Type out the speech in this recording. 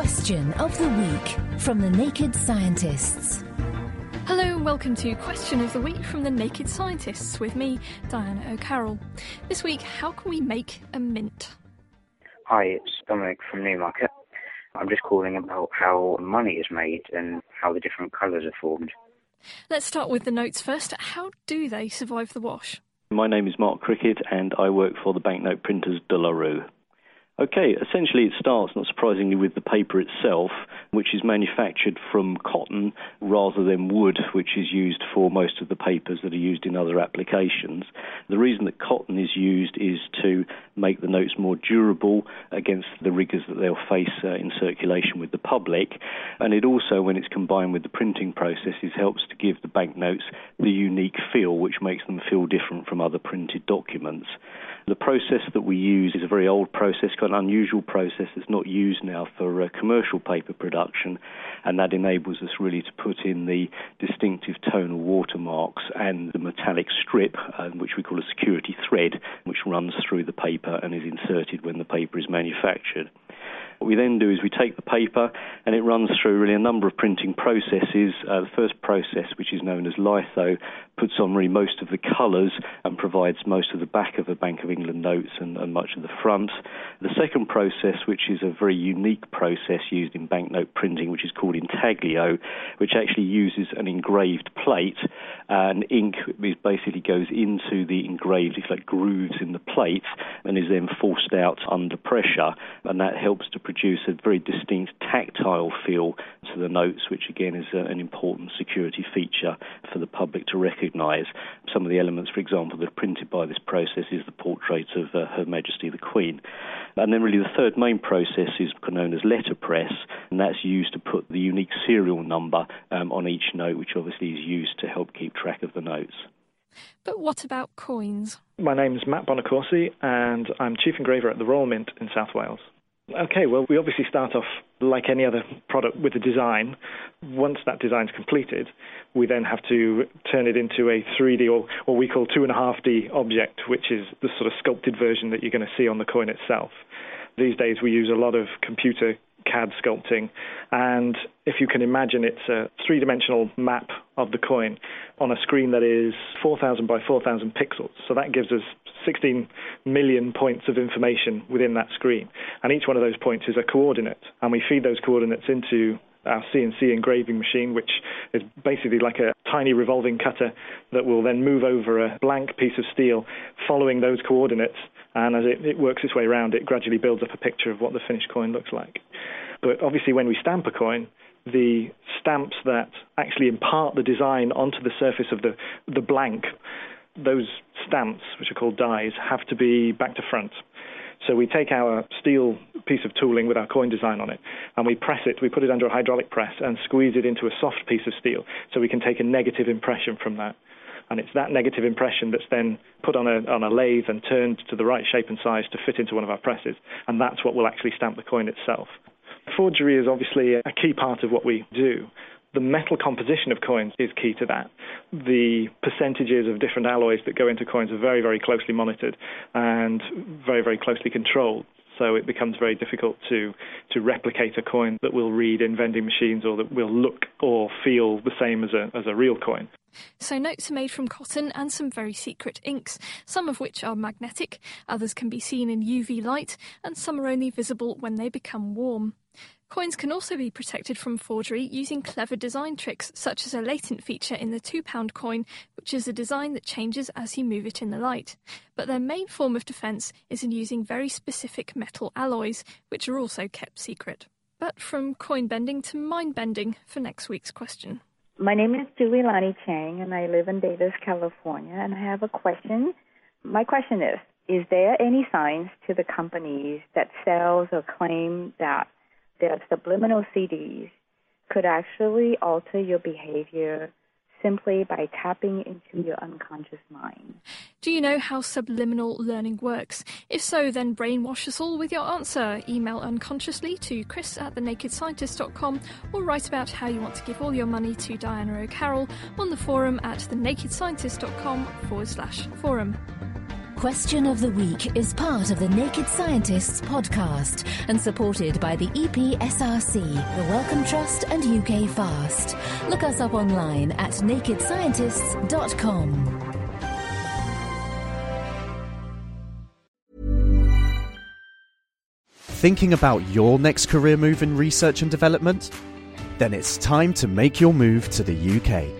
Question of the week from the Naked Scientists. Hello and welcome to Question of the Week from the Naked Scientists with me, Diana O'Carroll. This week, how can we make a mint? Hi, it's Dominic from Newmarket. I'm just calling about how money is made and how the different colours are formed. Let's start with the notes first. How do they survive the wash? My name is Mark Cricket and I work for the banknote printers De La Rue. Okay, essentially it starts, not surprisingly, with the paper itself, which is manufactured from cotton rather than wood, which is used for most of the papers that are used in other applications. The reason that cotton is used is to make the notes more durable against the rigours that they'll face uh, in circulation with the public. And it also, when it's combined with the printing processes, helps to give the banknotes the unique feel, which makes them feel different from other printed documents. The process that we use is a very old process, quite an unusual process that's not used now for uh, commercial paper production, and that enables us really to put in the distinctive tonal watermarks and the metallic strip, uh, which we call a security thread, which runs through the paper and is inserted when the paper is manufactured. What we then do is we take the paper and it runs through really a number of printing processes. Uh, the first process, which is known as litho, puts on really most of the colours and provides most of the back of the Bank of England notes and, and much of the front. The second process, which is a very unique process used in banknote printing, which is called intaglio, which actually uses an engraved plate and ink basically goes into the engraved, if like grooves in the plate, and is then forced out under pressure, and that helps to produce a very distinct tactile feel to the notes, which again is a, an important security feature for the public to recognise. Some of the elements, for example, that are printed by this process is the portrait of uh, Her Majesty the Queen. And then, really, the third main process is known as letterpress, and that's used to put the unique serial number um, on each note, which obviously is used to help keep track of the notes. But what about coins? My name is Matt Bonacorsi, and I'm Chief Engraver at the Royal Mint in South Wales. Okay, well, we obviously start off like any other product with a design. Once that design's completed, we then have to turn it into a 3D or what we call 2.5D object, which is the sort of sculpted version that you're going to see on the coin itself. These days, we use a lot of computer CAD sculpting. And if you can imagine, it's a three dimensional map of the coin on a screen that is 4,000 by 4,000 pixels. So that gives us 16 million points of information within that screen. And each one of those points is a coordinate. And we feed those coordinates into our CNC engraving machine, which is basically like a tiny revolving cutter that will then move over a blank piece of steel following those coordinates. And as it, it works its way around, it gradually builds up a picture of what the finished coin looks like. But obviously, when we stamp a coin, the stamps that actually impart the design onto the surface of the, the blank, those stamps, which are called dies, have to be back to front. So we take our steel piece of tooling with our coin design on it, and we press it, we put it under a hydraulic press and squeeze it into a soft piece of steel so we can take a negative impression from that. And it's that negative impression that's then put on a, on a lathe and turned to the right shape and size to fit into one of our presses. And that's what will actually stamp the coin itself. Forgery is obviously a key part of what we do. The metal composition of coins is key to that. The percentages of different alloys that go into coins are very, very closely monitored and very, very closely controlled. So it becomes very difficult to, to replicate a coin that will read in vending machines or that will look or feel the same as a, as a real coin. So, notes are made from cotton and some very secret inks, some of which are magnetic, others can be seen in UV light, and some are only visible when they become warm. Coins can also be protected from forgery using clever design tricks, such as a latent feature in the £2 coin, which is a design that changes as you move it in the light. But their main form of defence is in using very specific metal alloys, which are also kept secret. But from coin bending to mind bending for next week's question. My name is Julie Lani Chang, and I live in Davis, California, and I have a question. My question is is there any signs to the companies that sells or claim that their subliminal CDs could actually alter your behavior simply by tapping into your unconscious mind. Do you know how subliminal learning works? If so, then brainwash us all with your answer. Email unconsciously to chris at thenakedscientist.com or write about how you want to give all your money to Diana O'Carroll on the forum at thenakedscientist.com forward slash forum. Question of the Week is part of the Naked Scientists podcast and supported by the EPSRC, the Wellcome Trust, and UK Fast. Look us up online at nakedscientists.com. Thinking about your next career move in research and development? Then it's time to make your move to the UK